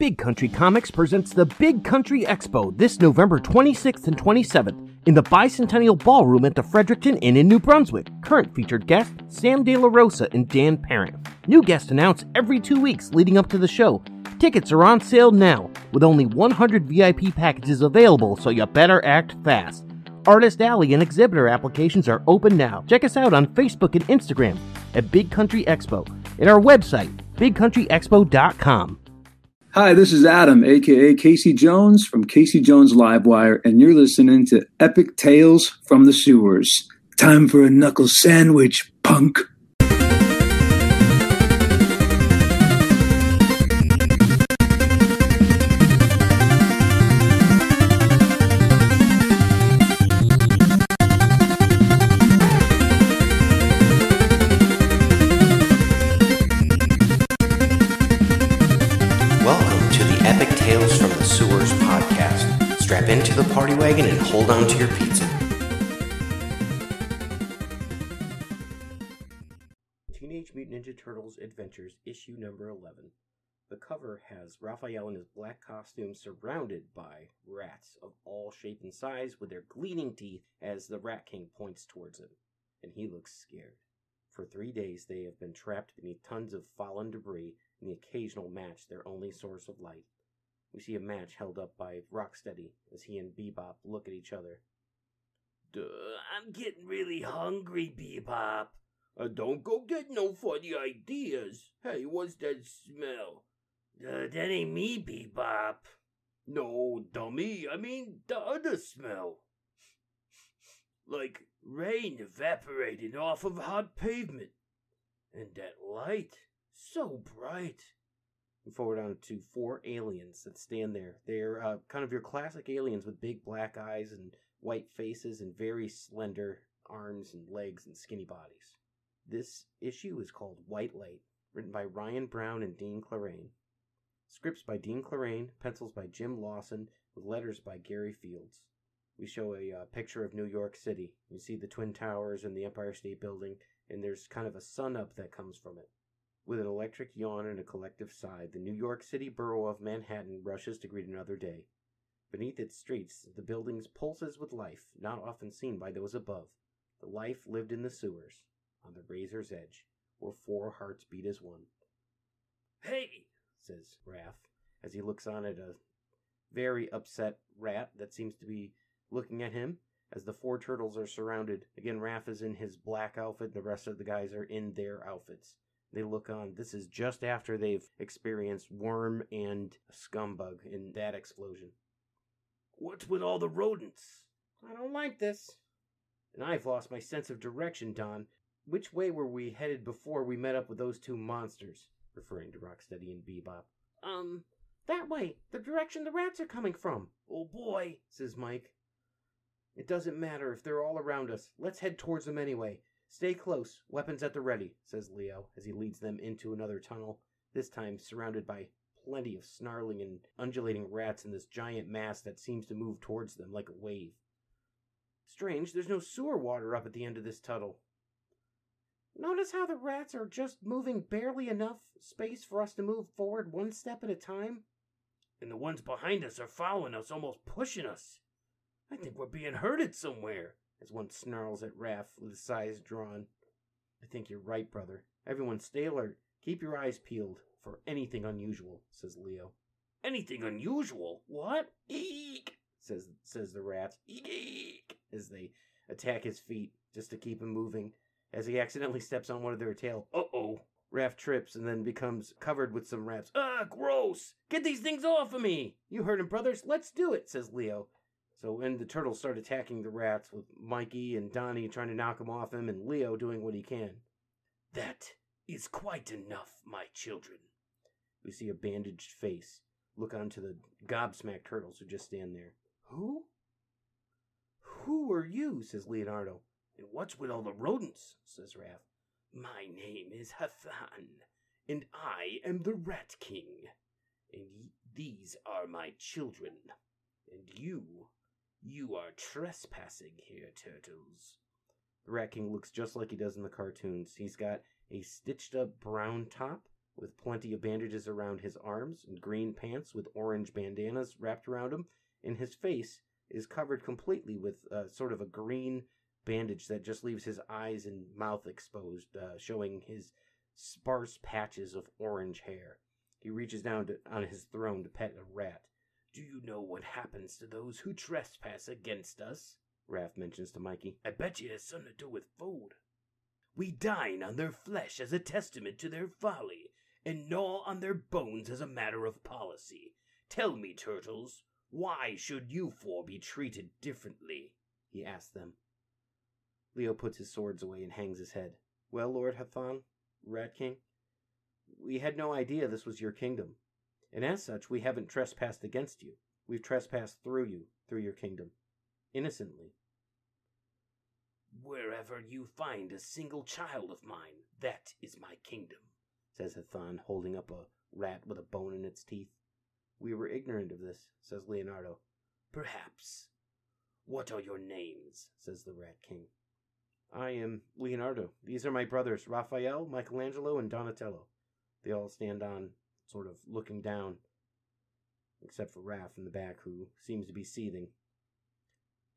Big Country Comics presents the Big Country Expo this November 26th and 27th in the Bicentennial Ballroom at the Fredericton Inn in New Brunswick. Current featured guests Sam De La Rosa and Dan Parent. New guests announced every two weeks leading up to the show. Tickets are on sale now, with only 100 VIP packages available, so you better act fast. Artist Alley and exhibitor applications are open now. Check us out on Facebook and Instagram at Big Country Expo and our website, bigcountryexpo.com. Hi, this is Adam, aka Casey Jones from Casey Jones Livewire, and you're listening to Epic Tales from the Sewers. Time for a knuckle sandwich, punk. Party wagon and hold on to your pizza. Teenage Mutant Ninja Turtles Adventures, issue number 11. The cover has Raphael in his black costume surrounded by rats of all shape and size with their gleaming teeth as the Rat King points towards him. And he looks scared. For three days, they have been trapped beneath tons of fallen debris and the occasional match their only source of light. We see a match held up by Rocksteady as he and Bebop look at each other. Duh, I'm getting really hungry, Bebop. Uh, don't go get no funny ideas. Hey, what's that smell? Uh, that ain't me, Bebop. No, dummy. I mean the other smell. Like rain evaporating off of hot pavement. And that light, so bright. Forward on to four aliens that stand there. They're uh, kind of your classic aliens with big black eyes and white faces and very slender arms and legs and skinny bodies. This issue is called White Light, written by Ryan Brown and Dean Clarrain. Scripts by Dean Clarrain, pencils by Jim Lawson, with letters by Gary Fields. We show a uh, picture of New York City. You see the Twin Towers and the Empire State Building, and there's kind of a sun up that comes from it. With an electric yawn and a collective sigh, the New York City borough of Manhattan rushes to greet another day. Beneath its streets, the buildings pulses with life, not often seen by those above. The life lived in the sewers, on the razor's edge, where four hearts beat as one. Hey, says Raph, as he looks on at a very upset rat that seems to be looking at him as the four turtles are surrounded. Again, Raph is in his black outfit, the rest of the guys are in their outfits. They look on. This is just after they've experienced Worm and Scumbug in that explosion. What's with all the rodents? I don't like this. And I've lost my sense of direction, Don. Which way were we headed before we met up with those two monsters? Referring to Rocksteady and Bebop. Um, that way. The direction the rats are coming from. Oh boy, says Mike. It doesn't matter if they're all around us. Let's head towards them anyway. Stay close, weapons at the ready, says Leo as he leads them into another tunnel, this time surrounded by plenty of snarling and undulating rats in this giant mass that seems to move towards them like a wave. Strange, there's no sewer water up at the end of this tunnel. Notice how the rats are just moving barely enough space for us to move forward one step at a time? And the ones behind us are following us, almost pushing us. I think we're being herded somewhere, as one snarls at Raph with his eyes drawn. I think you're right, brother. Everyone stay alert. Keep your eyes peeled for anything unusual, says Leo. Anything unusual? What? Eek! says says the rats. Eek! As they attack his feet just to keep him moving. As he accidentally steps on one of their tail. Uh oh. Raph trips and then becomes covered with some rats. Ah, gross! Get these things off of me! You heard him, brothers. Let's do it, says Leo. So when the turtles start attacking the rats, with Mikey and Donnie trying to knock them off him, and Leo doing what he can. That is quite enough, my children. We see a bandaged face look onto the gobsmacked turtles who just stand there. Who? Who are you? says Leonardo. And what's with all the rodents? says Raph. My name is Hathan, and I am the Rat King. And these are my children. And you, you are trespassing here, turtles. The Rat King looks just like he does in the cartoons. He's got a stitched up brown top with plenty of bandages around his arms and green pants with orange bandanas wrapped around him, and his face is covered completely with uh, sort of a green bandage that just leaves his eyes and mouth exposed, uh, showing his sparse patches of orange hair. He reaches down to, on his throne to pet a rat. Do you know what happens to those who trespass against us? Raph mentions to Mikey. I bet you it has something to do with food. We dine on their flesh as a testament to their folly, and gnaw on their bones as a matter of policy. Tell me, turtles, why should you four be treated differently? he asks them. Leo puts his swords away and hangs his head. Well, Lord Hathon, Rat King, we had no idea this was your kingdom, and as such we haven't trespassed against you. We've trespassed through you, through your kingdom, innocently. Wherever you find a single child of mine, that is my kingdom, says Hathon, holding up a rat with a bone in its teeth. We were ignorant of this, says Leonardo. Perhaps. What are your names? says the Rat King. I am Leonardo. These are my brothers, Raphael, Michelangelo, and Donatello. They all stand on, sort of looking down, except for Raph in the back, who seems to be seething.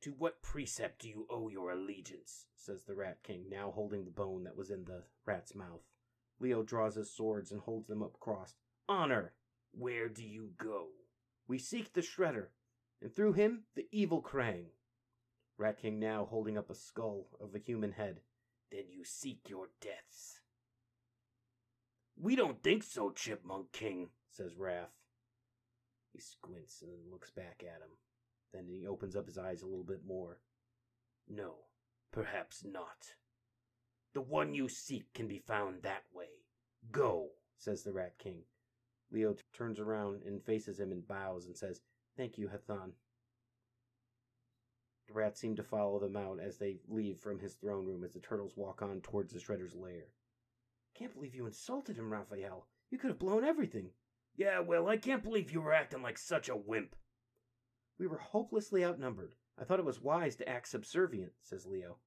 To what precept do you owe your allegiance? says the Rat King, now holding the bone that was in the rat's mouth. Leo draws his swords and holds them up crossed. Honor! Where do you go? We seek the Shredder, and through him the evil Krang. Rat King now holding up a skull of a human head. Then you seek your deaths. We don't think so, Chipmunk King, says Raph. He squints and then looks back at him. Then he opens up his eyes a little bit more. No, perhaps not. The one you seek can be found that way. Go, says the Rat King. Leo t- turns around and faces him and bows and says, Thank you, Hathon. The rats seem to follow them out as they leave from his throne room as the turtles walk on towards the Shredder's lair. Can't believe you insulted him, Raphael. You could have blown everything. Yeah, well, I can't believe you were acting like such a wimp. We were hopelessly outnumbered. I thought it was wise to act subservient, says Leo.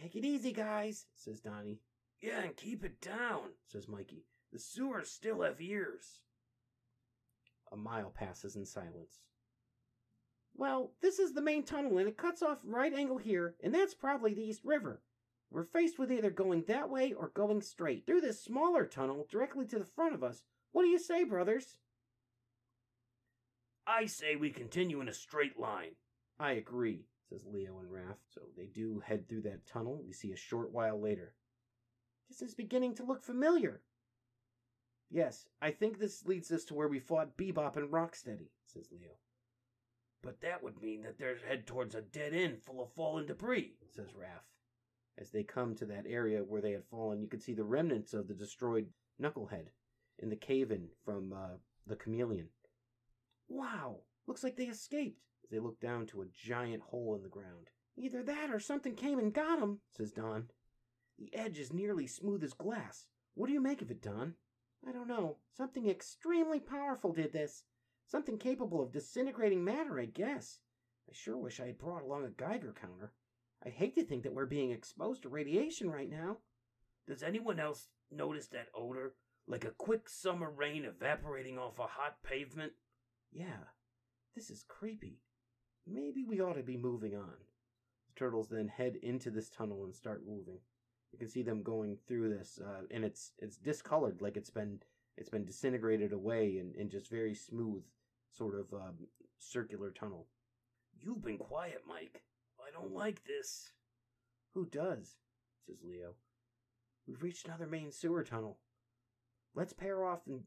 Take it easy, guys, says Donnie. Yeah, and keep it down, says Mikey. The sewers still have ears. A mile passes in silence. Well, this is the main tunnel, and it cuts off right angle here, and that's probably the East River. We're faced with either going that way or going straight through this smaller tunnel directly to the front of us. What do you say, brothers? I say we continue in a straight line. I agree, says Leo and Raph. So they do head through that tunnel. We see a short while later. This is beginning to look familiar. Yes, I think this leads us to where we fought Bebop and Rocksteady, says Leo. But that would mean that they're head towards a dead end full of fallen debris, says Raph. As they come to that area where they had fallen, you can see the remnants of the destroyed Knucklehead in the cave in from uh, the chameleon. Wow, looks like they escaped. As they look down to a giant hole in the ground. Either that or something came and got 'em, says Don. The edge is nearly smooth as glass. What do you make of it, Don? I don't know. Something extremely powerful did this. Something capable of disintegrating matter, I guess. I sure wish I had brought along a Geiger counter. I'd hate to think that we're being exposed to radiation right now. Does anyone else notice that odor? Like a quick summer rain evaporating off a hot pavement? Yeah, this is creepy. Maybe we ought to be moving on. The turtles then head into this tunnel and start moving. You can see them going through this, uh, and it's it's discolored, like it's been it's been disintegrated away in, in just very smooth sort of um, circular tunnel. You've been quiet, Mike. I don't like this. Who does? says Leo. We've reached another main sewer tunnel. Let's pair off and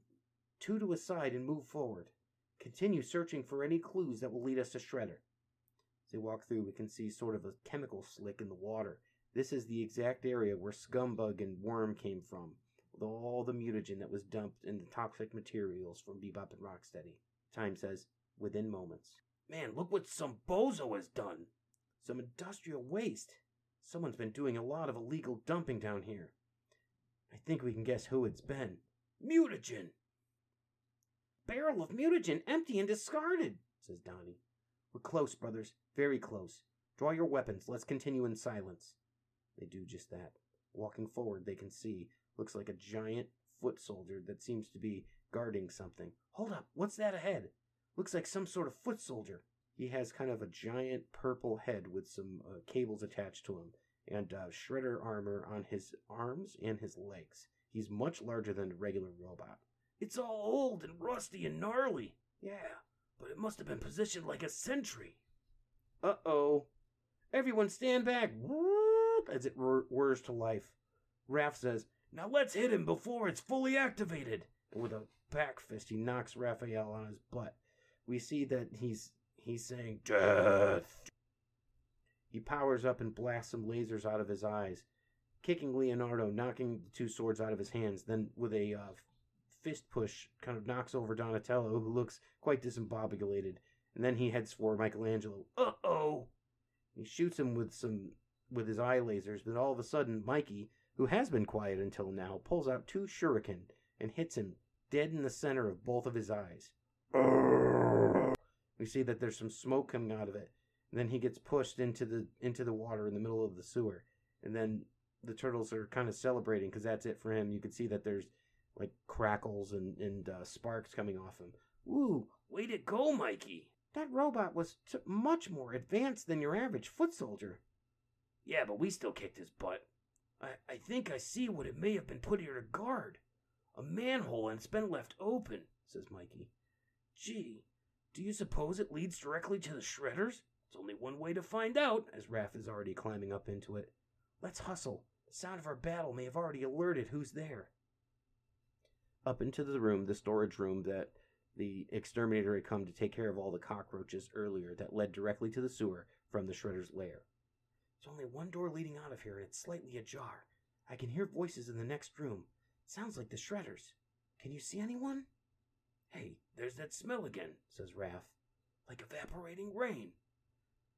two to a side and move forward. Continue searching for any clues that will lead us to Shredder. As they walk through, we can see sort of a chemical slick in the water. This is the exact area where Scumbug and Worm came from, with all the mutagen that was dumped in the toxic materials from Bebop and Rocksteady. Time says, within moments. Man, look what some bozo has done! Some industrial waste. Someone's been doing a lot of illegal dumping down here. I think we can guess who it's been. Mutagen! Barrel of mutagen empty and discarded, says Donnie. We're close, brothers. Very close. Draw your weapons. Let's continue in silence. They do just that. Walking forward, they can see looks like a giant foot soldier that seems to be guarding something. Hold up, what's that ahead? Looks like some sort of foot soldier. He has kind of a giant purple head with some uh, cables attached to him and uh, shredder armor on his arms and his legs. He's much larger than a regular robot. It's all old and rusty and gnarly. Yeah, but it must have been positioned like a sentry. Uh oh. Everyone stand back! Whoop, as it whirs to life. Raph says, Now let's hit him before it's fully activated. And with a back fist, he knocks Raphael on his butt. We see that he's he's saying death. He powers up and blasts some lasers out of his eyes, kicking Leonardo, knocking the two swords out of his hands. Then, with a uh, fist push, kind of knocks over Donatello, who looks quite discombobulated. And then he heads for Michelangelo. Uh oh! He shoots him with some with his eye lasers, but all of a sudden, Mikey, who has been quiet until now, pulls out two shuriken and hits him dead in the center of both of his eyes. We see that there's some smoke coming out of it, and then he gets pushed into the into the water in the middle of the sewer, and then the turtles are kind of celebrating because that's it for him. You can see that there's like crackles and and uh, sparks coming off him. Woo! Way to go, Mikey! That robot was t- much more advanced than your average foot soldier. Yeah, but we still kicked his butt. I, I think I see what it may have been put here to guard. A manhole and it's been left open, says Mikey. Gee, do you suppose it leads directly to the shredders? It's only one way to find out, as Raph is already climbing up into it. Let's hustle. The sound of our battle may have already alerted who's there. Up into the room, the storage room that the exterminator had come to take care of all the cockroaches earlier that led directly to the sewer from the shredder's lair. There's only one door leading out of here, and it's slightly ajar. I can hear voices in the next room. It sounds like the shredders. Can you see anyone? Hey, there's that smell again, says Raph. Like evaporating rain.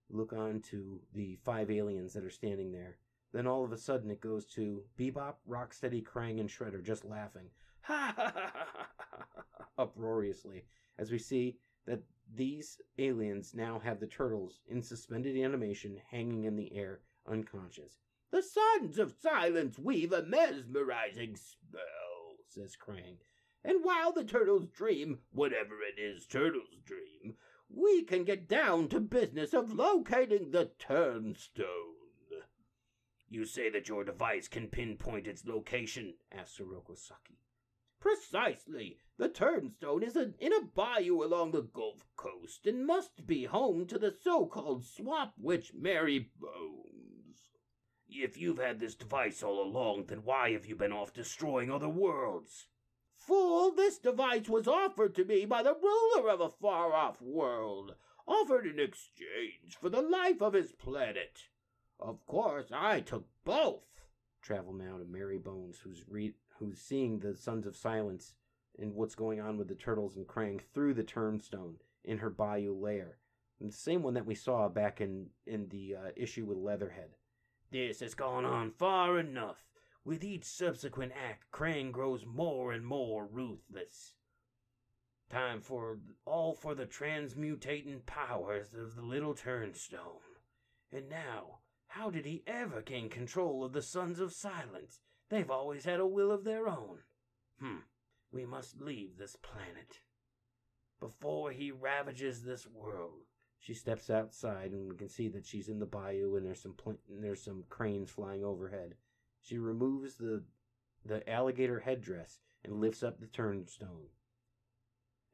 Look on to the five aliens that are standing there. Then all of a sudden it goes to Bebop, Rocksteady, Krang, and Shredder just laughing. Ha ha ha ha ha uproariously as we see that these aliens now have the turtles in suspended animation hanging in the air unconscious. The Sons of Silence weave a mesmerizing spell, says Krang. And while the turtles dream, whatever it is turtles dream, we can get down to business of locating the turnstone. You say that your device can pinpoint its location? asked Oroku Saki. Precisely. The turnstone is a, in a bayou along the Gulf Coast and must be home to the so-called swamp witch Mary Bones. If you've had this device all along, then why have you been off destroying other worlds? Fool, this device was offered to me by the ruler of a far-off world, offered in exchange for the life of his planet. Of course, I took both. Travel now to Mary Bones, who's re- who's seeing the Sons of Silence and what's going on with the turtles and Krang through the turnstone in her bayou lair. And the same one that we saw back in in the uh, issue with Leatherhead. This has gone on far enough. With each subsequent act, Krang grows more and more ruthless. Time for all for the transmutating powers of the little turnstone. And now, how did he ever gain control of the Sons of Silence? They've always had a will of their own. Hmm, we must leave this planet. Before he ravages this world. She steps outside, and we can see that she's in the bayou, and there's some pl- and there's some cranes flying overhead. She removes the the alligator headdress and lifts up the turnstone.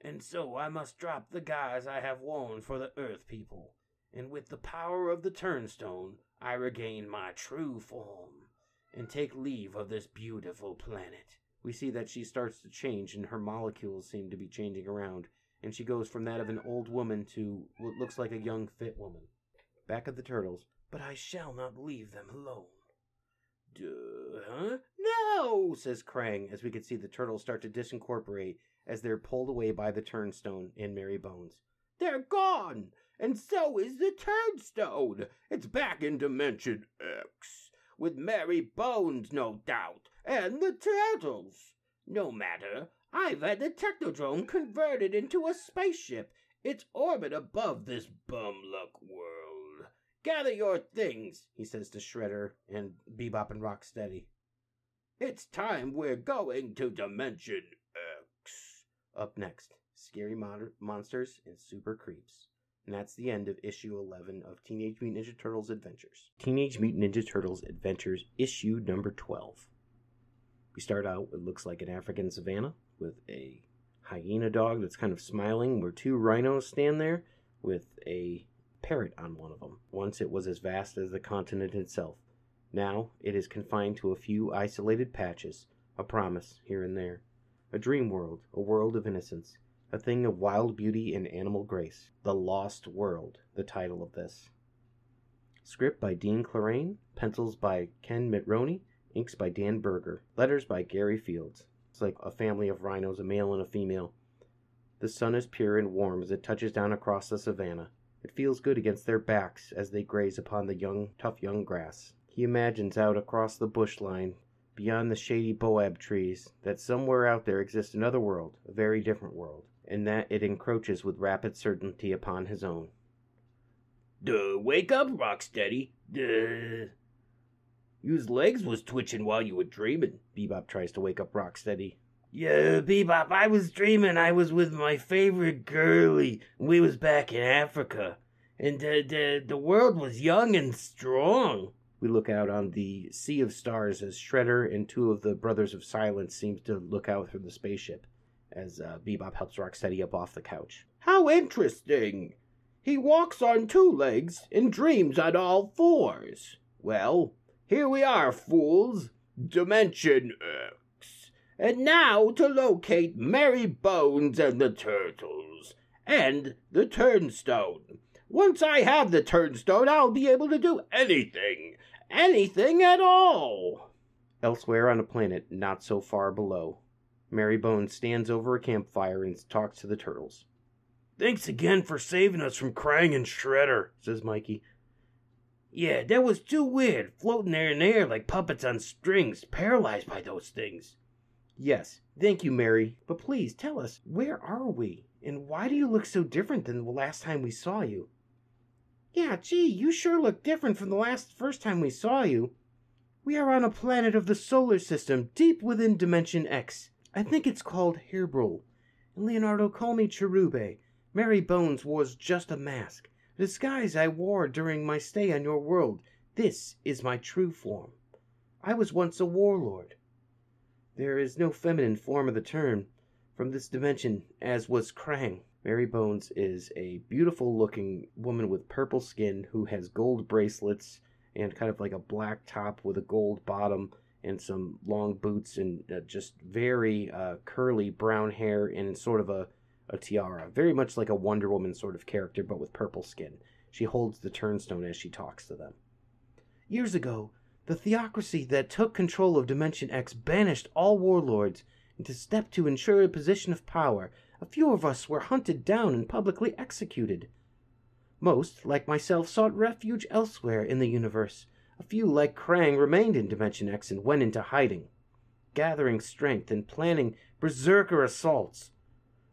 And so I must drop the guise I have worn for the Earth people, and with the power of the turnstone, I regain my true form and take leave of this beautiful planet. We see that she starts to change, and her molecules seem to be changing around, and she goes from that of an old woman to what looks like a young, fit woman. Back at the turtles. But I shall not leave them alone. Duh, huh? No, says Krang, as we can see the turtles start to disincorporate as they're pulled away by the turnstone in Mary Bones. They're gone, and so is the turnstone. It's back in Dimension X, with Mary Bones, no doubt, and the turtles. No matter, I've had the Technodrome converted into a spaceship. Its orbit above this bum luck world. Gather your things, he says to Shredder and Bebop and Rocksteady. It's time we're going to Dimension X. Up next, Scary Mon- Monsters and Super Creeps. And that's the end of issue 11 of Teenage Mutant Ninja Turtles Adventures. Teenage Mutant Ninja Turtles Adventures, issue number 12. We start out, it looks like an African savannah with a hyena dog that's kind of smiling, where two rhinos stand there with a parrot on one of them. Once it was as vast as the continent itself. Now it is confined to a few isolated patches, a promise here and there. A dream world, a world of innocence, a thing of wild beauty and animal grace. The Lost World, the title of this. Script by Dean Clarrain, pencils by Ken Mitchroney, inks by Dan Berger, letters by Gary Fields. It's like a family of rhinos, a male and a female. The sun is pure and warm as it touches down across the savannah. It feels good against their backs as they graze upon the young, tough young grass. He imagines out across the bush line, beyond the shady boab trees, that somewhere out there exists another world, a very different world, and that it encroaches with rapid certainty upon his own. Duh, wake up, Rocksteady. Duh. You's legs was twitching while you were dreaming. Bebop tries to wake up Rocksteady. Yeah, Bebop, I was dreaming I was with my favorite girlie. We was back in Africa. And the, the, the world was young and strong. We look out on the sea of stars as Shredder and two of the Brothers of Silence seem to look out through the spaceship as uh, Bebop helps Rocksteady up off the couch. How interesting. He walks on two legs and dreams on all fours. Well, here we are, fools. Dimension X. And now to locate Mary Bones and the turtles. And the turnstone. Once I have the turnstone, I'll be able to do anything. Anything at all. Elsewhere on a planet not so far below, Mary Bones stands over a campfire and talks to the turtles. Thanks again for saving us from Krang and Shredder, says Mikey. Yeah, that was too weird, floating there in air like puppets on strings, paralyzed by those things. Yes, thank you, Mary. But please tell us, where are we? And why do you look so different than the last time we saw you? Yeah, gee, you sure look different from the last first time we saw you. We are on a planet of the solar system, deep within Dimension X. I think it's called Herbrul. And Leonardo call me Cherube. Mary Bones was just a mask, a disguise I wore during my stay on your world. This is my true form. I was once a warlord. There is no feminine form of the term from this dimension, as was Krang. Mary Bones is a beautiful looking woman with purple skin who has gold bracelets and kind of like a black top with a gold bottom and some long boots and uh, just very uh, curly brown hair and sort of a, a tiara. Very much like a Wonder Woman sort of character, but with purple skin. She holds the turnstone as she talks to them. Years ago, the theocracy that took control of Dimension X banished all warlords and to step to ensure a position of power a few of us were hunted down and publicly executed. Most, like myself, sought refuge elsewhere in the universe. A few, like Krang, remained in Dimension X and went into hiding, gathering strength and planning berserker assaults,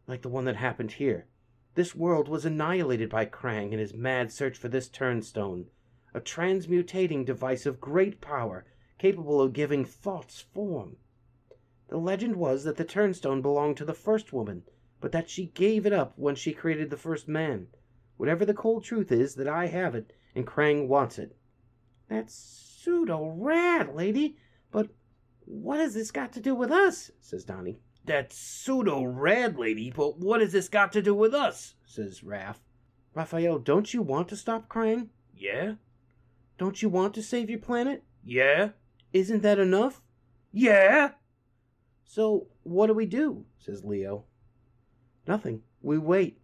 like the one that happened here. This world was annihilated by Krang in his mad search for this turnstone, a transmutating device of great power capable of giving thoughts form. The legend was that the turnstone belonged to the first woman, but that she gave it up when she created the first man. Whatever the cold truth is, that I have it, and Krang wants it. That's pseudo rad, lady. But what has this got to do with us? says Donnie. That's pseudo rad, lady, but what has this got to do with us? says Raph. Raphael, don't you want to stop Krang? Yeah? Don't you want to save your planet? Yeah? Isn't that enough? Yeah? So, what do we do? says Leo. Nothing. We wait.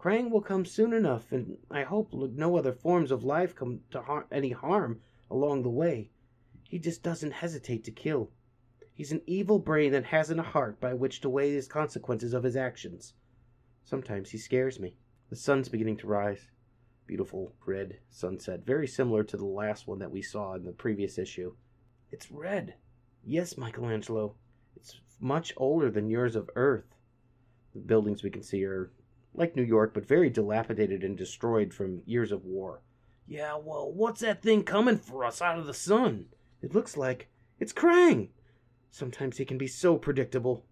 Krang will come soon enough, and I hope no other forms of life come to har- any harm along the way. He just doesn't hesitate to kill. He's an evil brain that hasn't a heart by which to weigh the consequences of his actions. Sometimes he scares me. The sun's beginning to rise. Beautiful red sunset, very similar to the last one that we saw in the previous issue. It's red. Yes, Michelangelo. It's much older than yours of Earth. The buildings we can see are like New York, but very dilapidated and destroyed from years of war. Yeah, well, what's that thing coming for us out of the sun? It looks like it's Krang. Sometimes he can be so predictable.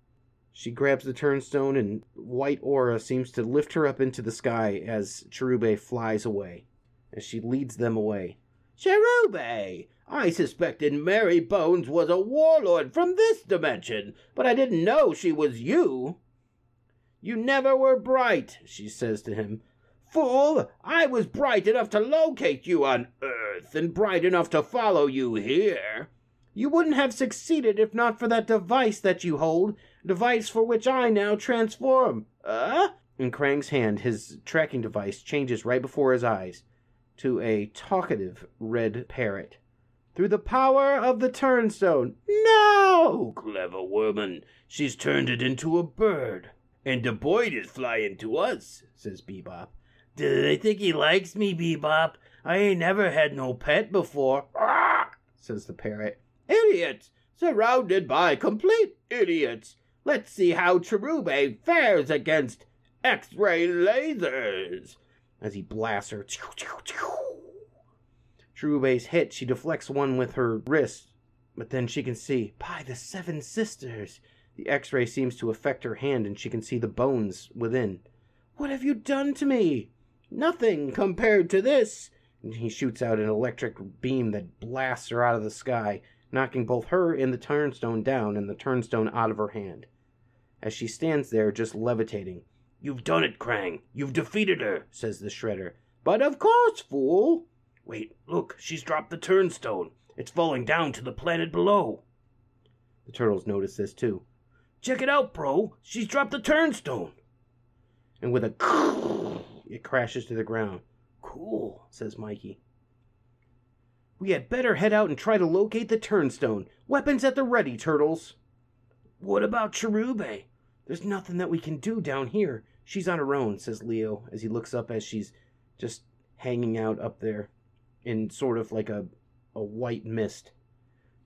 She grabs the turnstone, and white aura seems to lift her up into the sky as Cherube flies away, as she leads them away. Cherube! I suspected Mary Bones was a warlord from this dimension, but I didn't know she was you. You never were bright, she says to him. Fool, I was bright enough to locate you on Earth and bright enough to follow you here. You wouldn't have succeeded if not for that device that you hold, device for which I now transform. Uh? In Krang's hand, his tracking device changes right before his eyes to a talkative red parrot. Through the power of the turnstone. No! Clever woman. She's turned it into a bird. And the boy is flying to us, says Bebop. Do they think he likes me, Bebop? I ain't never had no pet before. Ah! says the parrot. Idiots! Surrounded by complete idiots! Let's see how Cherube fares against X-ray lasers! As he blasts her. Cherube's hit, she deflects one with her wrist, but then she can see, by the seven sisters! The X-ray seems to affect her hand and she can see the bones within. What have you done to me? Nothing compared to this. And he shoots out an electric beam that blasts her out of the sky, knocking both her and the turnstone down and the turnstone out of her hand. As she stands there just levitating. You've done it, Krang. You've defeated her, says the Shredder. But of course, fool. Wait, look, she's dropped the turnstone. It's falling down to the planet below. The turtles notice this too. Check it out, bro. She's dropped the turnstone. And with a it crashes to the ground. Cool, says Mikey. We had better head out and try to locate the turnstone. Weapons at the ready, turtles. What about Cherube? There's nothing that we can do down here. She's on her own, says Leo as he looks up as she's just hanging out up there in sort of like a, a white mist.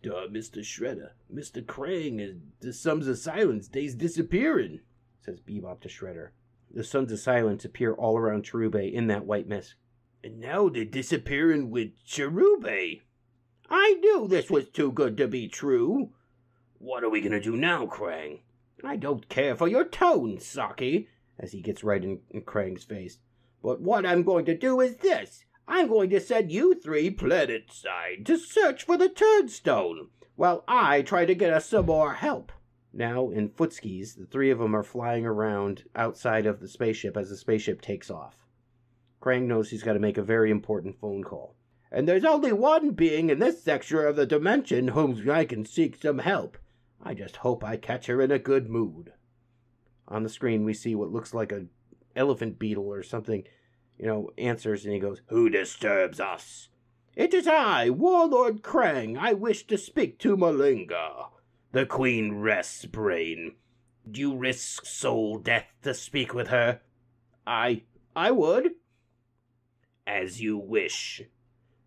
Duh, Mr. Shredder. Mr. Krang is the Sons of Silence. They's disappearing, says Bebop to Shredder. The Sons of Silence appear all around Cherube in that white mist. And now they're disappearing with Cherube. I knew this was too good to be true. What are we gonna do now, Krang? I don't care for your tone, Saki, as he gets right in, in Krang's face. But what I'm going to do is this. I'm going to send you three planet side to search for the turnstone, while I try to get us some more help. Now, in footskis, the three of them are flying around outside of the spaceship as the spaceship takes off. Krang knows he's got to make a very important phone call. And there's only one being in this sector of the dimension whom I can seek some help. I just hope I catch her in a good mood. On the screen, we see what looks like a elephant beetle or something you know, answers and he goes, Who disturbs us? It is I, Warlord Krang. I wish to speak to Maligna. The Queen rests, Brain. Do you risk soul death to speak with her? I. I would. As you wish,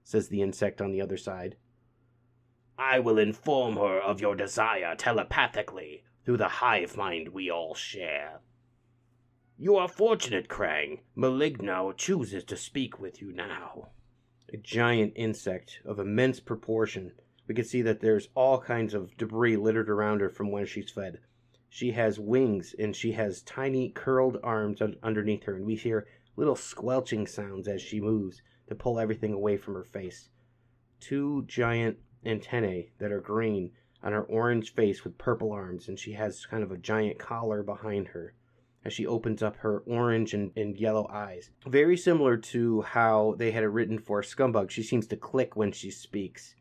says the insect on the other side. I will inform her of your desire telepathically through the hive mind we all share. You are fortunate, Krang. Maligna chooses to speak with you now. A giant insect of immense proportion. We can see that there's all kinds of debris littered around her from when she's fed. She has wings and she has tiny curled arms underneath her, and we hear little squelching sounds as she moves to pull everything away from her face. Two giant antennae that are green on her orange face with purple arms, and she has kind of a giant collar behind her as she opens up her orange and, and yellow eyes. Very similar to how they had it written for Scumbug. She seems to click when she speaks.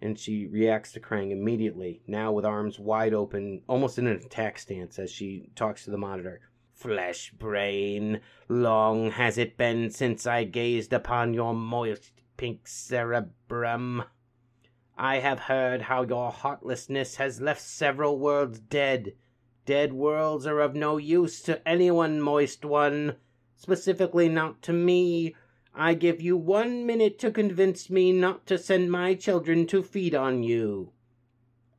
And she reacts to Krang immediately, now with arms wide open, almost in an attack stance as she talks to the monitor. Flesh brain, long has it been since I gazed upon your moist pink cerebrum. I have heard how your heartlessness has left several worlds dead Dead worlds are of no use to anyone, moist one. Specifically not to me. I give you one minute to convince me not to send my children to feed on you.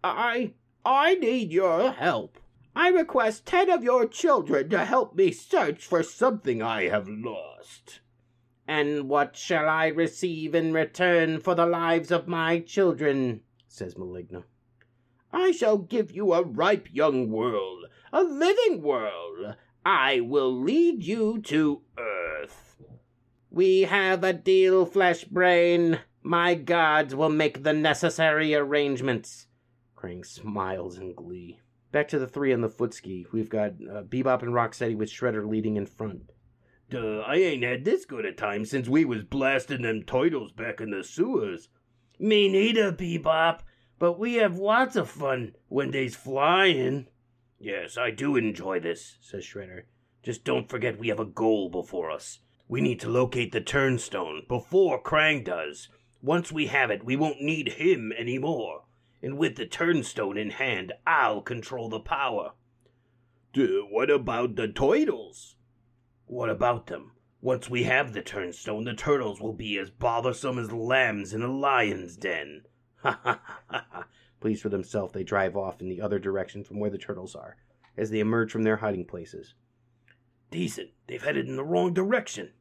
I. I need your help. I request ten of your children to help me search for something I have lost. And what shall I receive in return for the lives of my children? says Maligna. I shall give you a ripe young world, a living world. I will lead you to Earth. We have a deal, Flesh Brain. My gods will make the necessary arrangements. Krang smiles in glee. Back to the three on the footski. We've got uh, Bebop and Rocksteady with Shredder leading in front. Duh, I ain't had this good a time since we was blasting them turtles back in the sewers. Me neither, Bebop, but we have lots of fun when they's flying. Yes, I do enjoy this, says Shredder. Just don't forget we have a goal before us. We need to locate the turnstone before Krang does. Once we have it, we won't need him anymore. And with the turnstone in hand, I'll control the power. Duh, what about the turtles? What about them? Once we have the turnstone, the turtles will be as bothersome as lambs in a lion's den. Ha ha ha ha. Pleased with themselves, they drive off in the other direction from where the turtles are, as they emerge from their hiding places. Decent. They've headed in the wrong direction.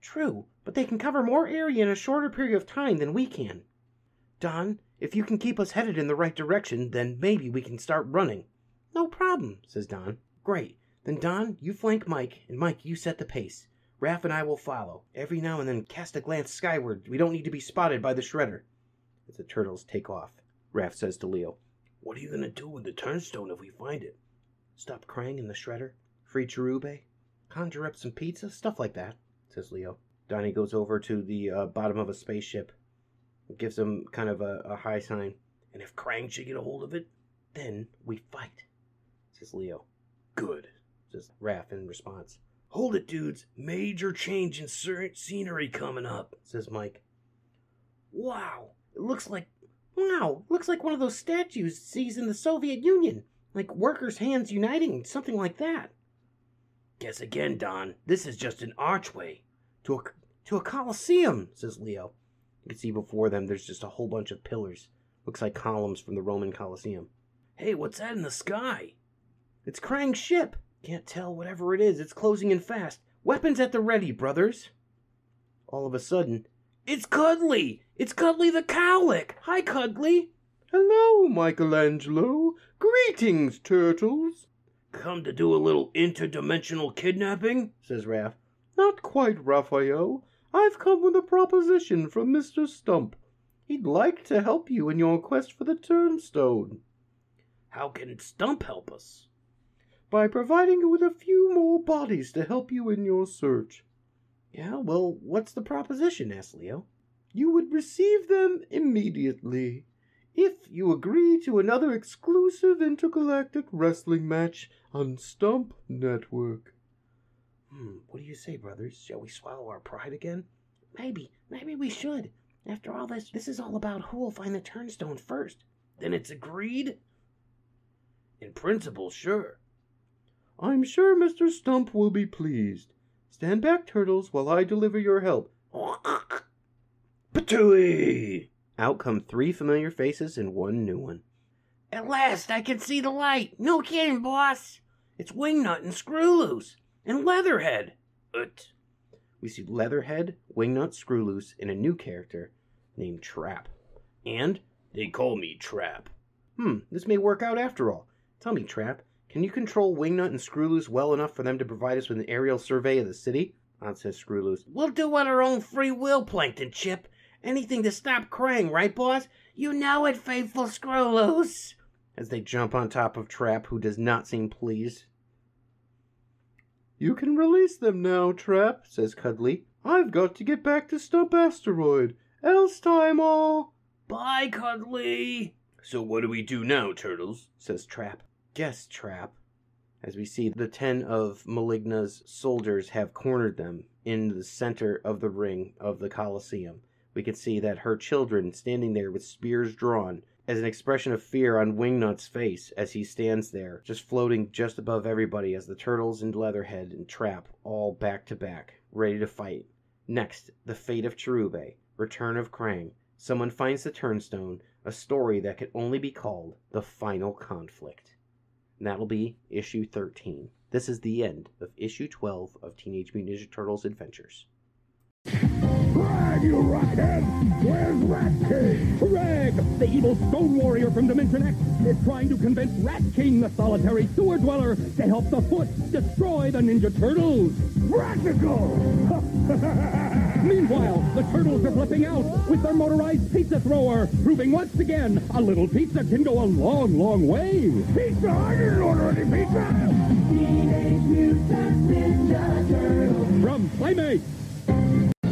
True, but they can cover more area in a shorter period of time than we can. Don, if you can keep us headed in the right direction, then maybe we can start running. No problem, says Don. Great. Then Don, you flank Mike, and Mike, you set the pace. Raph and I will follow. Every now and then cast a glance skyward. We don't need to be spotted by the shredder. As the turtles take off, Raph says to Leo, What are you going to do with the turnstone if we find it? Stop Krang and the shredder? Free Cherubae? Conjure up some pizza? Stuff like that, says Leo. Donnie goes over to the uh, bottom of a spaceship, gives him kind of a, a high sign. And if Krang should get a hold of it, then we fight, says Leo. Good, says Raph in response. Hold it, dudes. Major change in scenery coming up, says Mike. Wow, it looks like wow, looks like one of those statues sees in the Soviet Union, like workers' hands uniting, something like that. Guess again, Don. This is just an archway to a to a coliseum, says Leo. You can see before them there's just a whole bunch of pillars. Looks like columns from the Roman Colosseum. Hey, what's that in the sky? It's Krang's ship. Can't tell whatever it is. It's closing in fast. Weapons at the ready, brothers. All of a sudden, it's Cudley! It's Cudley the Cowlick! Hi, Cudley! Hello, Michelangelo. Greetings, turtles. Come to do a little interdimensional kidnapping? says Raph. Not quite, Raphael. I've come with a proposition from Mr. Stump. He'd like to help you in your quest for the turnstone. How can Stump help us? By providing you with a few more bodies to help you in your search. Yeah, well, what's the proposition? asked Leo. You would receive them immediately if you agree to another exclusive intergalactic wrestling match on Stump Network. Hmm, what do you say, brothers? Shall we swallow our pride again? Maybe, maybe we should. After all this, this is all about who'll find the turnstone first. Then it's agreed? In principle, sure. I'm sure Mr. Stump will be pleased. Stand back, turtles, while I deliver your help. Patooey! Out come three familiar faces and one new one. At last I can see the light. No kidding, boss. It's Wingnut and Screwloose and Leatherhead. Ut. We see Leatherhead, Wingnut, Screwloose, and a new character named Trap. And they call me Trap. Hmm, this may work out after all. Tell me, Trap, can you control Wingnut and Screwloose well enough for them to provide us with an aerial survey of the city? On says Screwloose. We'll do it our own free will, Plankton Chip. Anything to stop Krang, right, boss? You know it, faithful Screwloose. As they jump on top of Trap, who does not seem pleased. You can release them now, Trap, says Cudley. I've got to get back to Stump Asteroid. Else time all. Bye, Cudley. So what do we do now, Turtles? says Trap. Guess, Trap. As we see the ten of Maligna's soldiers have cornered them in the center of the ring of the Colosseum. We can see that her children standing there with spears drawn as an expression of fear on Wingnut's face as he stands there, just floating just above everybody as the turtles and Leatherhead and Trap all back to back, ready to fight. Next, the fate of Cherubae, return of Krang, someone finds the turnstone, a story that could only be called the final conflict. And that'll be issue 13. This is the end of issue 12 of Teenage Mutant Ninja Turtles Adventures. Traag, you rathead! Where's Rat King? Traag, the evil stone warrior from Dimension X, is trying to convince Rat King, the solitary sewer dweller, to help the Foot destroy the Ninja Turtles. Practical! Meanwhile, the turtles are flipping out with their motorized pizza thrower, proving once again a little pizza can go a long, long way. Pizza? I didn't order any pizza! Teenage Mutant Ninja Turtles. From Playmates.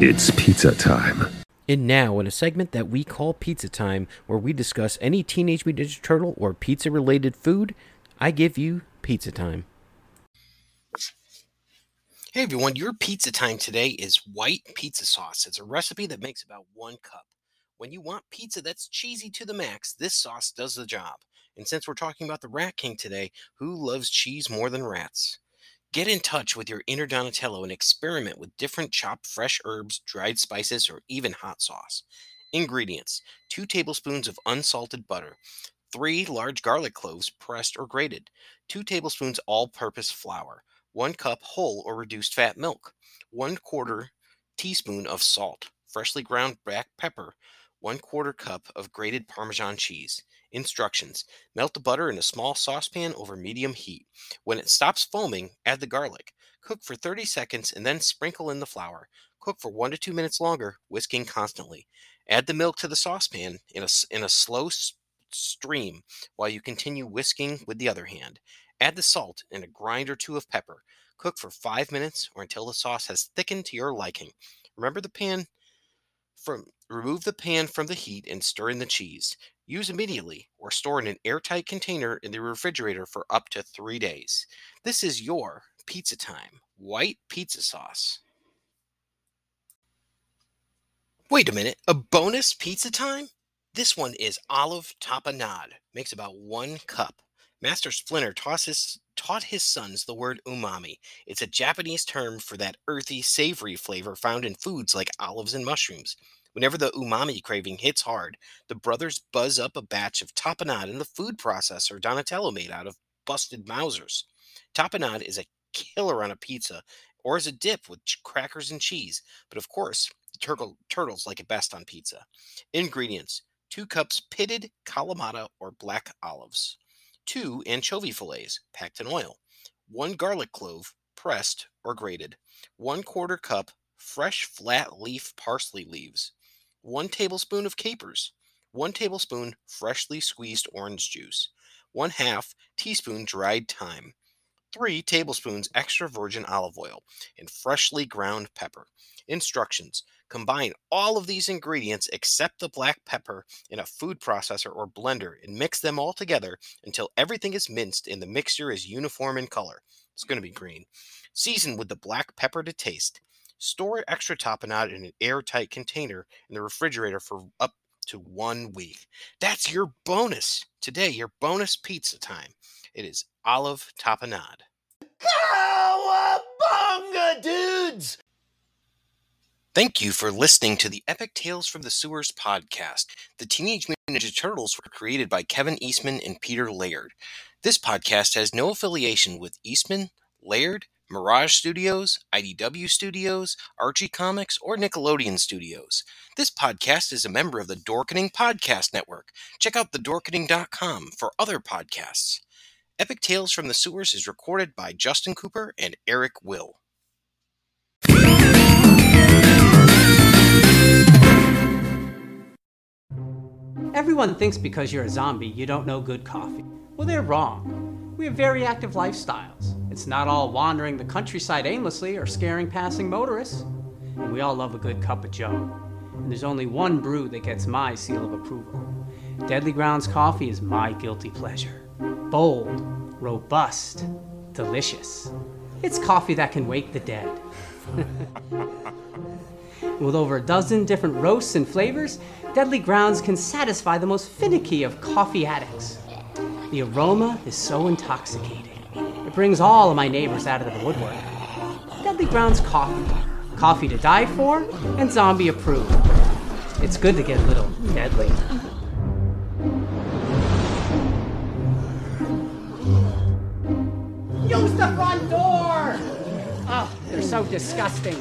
It's pizza time. And now, in a segment that we call Pizza Time, where we discuss any Teenage Mutant Ninja Turtle or pizza related food, I give you Pizza Time. Hey everyone, your pizza time today is white pizza sauce. It's a recipe that makes about one cup. When you want pizza that's cheesy to the max, this sauce does the job. And since we're talking about the Rat King today, who loves cheese more than rats? Get in touch with your inner Donatello and experiment with different chopped fresh herbs, dried spices, or even hot sauce. Ingredients 2 tablespoons of unsalted butter, 3 large garlic cloves pressed or grated, 2 tablespoons all purpose flour, 1 cup whole or reduced fat milk, 1 mm. quarter teaspoon of salt, freshly ground black pepper, 1 quarter cup of grated Parmesan cheese. Instructions Melt the butter in a small saucepan over medium heat. When it stops foaming, add the garlic. Cook for 30 seconds and then sprinkle in the flour. Cook for 1 to 2 minutes longer, whisking constantly. Add the milk to the saucepan in a, in a slow stream while you continue whisking with the other hand. Add the salt and a grind or two of pepper. Cook for 5 minutes or until the sauce has thickened to your liking. Remember the pan from remove the pan from the heat and stir in the cheese. Use immediately or store in an airtight container in the refrigerator for up to three days. This is your pizza time white pizza sauce. Wait a minute, a bonus pizza time? This one is olive tapenade, makes about one cup. Master Splinter taught his, taught his sons the word umami. It's a Japanese term for that earthy, savory flavor found in foods like olives and mushrooms. Whenever the umami craving hits hard, the brothers buzz up a batch of tapenade in the food processor Donatello made out of busted Mousers. Tapenade is a killer on a pizza or as a dip with crackers and cheese, but of course, turtle, turtles like it best on pizza. Ingredients 2 cups pitted Kalamata or black olives, 2 anchovy fillets packed in oil, 1 garlic clove pressed or grated, 1 quarter cup fresh flat leaf parsley leaves, 1 tablespoon of capers, 1 tablespoon freshly squeezed orange juice, 1 half teaspoon dried thyme, 3 tablespoons extra virgin olive oil, and freshly ground pepper. Instructions Combine all of these ingredients except the black pepper in a food processor or blender and mix them all together until everything is minced and the mixture is uniform in color. It's going to be green. Season with the black pepper to taste. Store extra tapenade in an airtight container in the refrigerator for up to one week. That's your bonus today, your bonus pizza time. It is olive tapenade. Cowabunga, dudes! Thank you for listening to the Epic Tales from the Sewers podcast. The Teenage Mutant Ninja Turtles were created by Kevin Eastman and Peter Laird. This podcast has no affiliation with Eastman, Laird, Mirage Studios, IDW Studios, Archie Comics, or Nickelodeon Studios. This podcast is a member of the Dorkening Podcast Network. Check out thedorkening.com for other podcasts. Epic Tales from the Sewers is recorded by Justin Cooper and Eric Will. Everyone thinks because you're a zombie, you don't know good coffee. Well, they're wrong. We have very active lifestyles. It's not all wandering the countryside aimlessly or scaring passing motorists. And we all love a good cup of joe. And there's only one brew that gets my seal of approval. Deadly Grounds coffee is my guilty pleasure. Bold, robust, delicious. It's coffee that can wake the dead. With over a dozen different roasts and flavors, Deadly Grounds can satisfy the most finicky of coffee addicts. The aroma is so intoxicating. It brings all of my neighbors out of the woodwork. Deadly Grounds coffee. Coffee to die for and zombie approved. It's good to get a little deadly. So disgusting.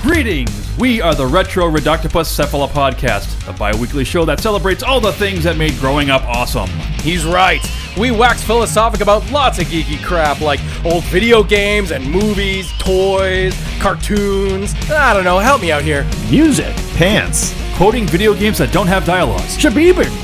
Greetings! We are the Retro Reductopus Cephala Podcast, the bi weekly show that celebrates all the things that made growing up awesome. He's right. We wax philosophic about lots of geeky crap like old video games and movies, toys, cartoons. I don't know, help me out here. Music, pants, quoting video games that don't have dialogues, shabibans,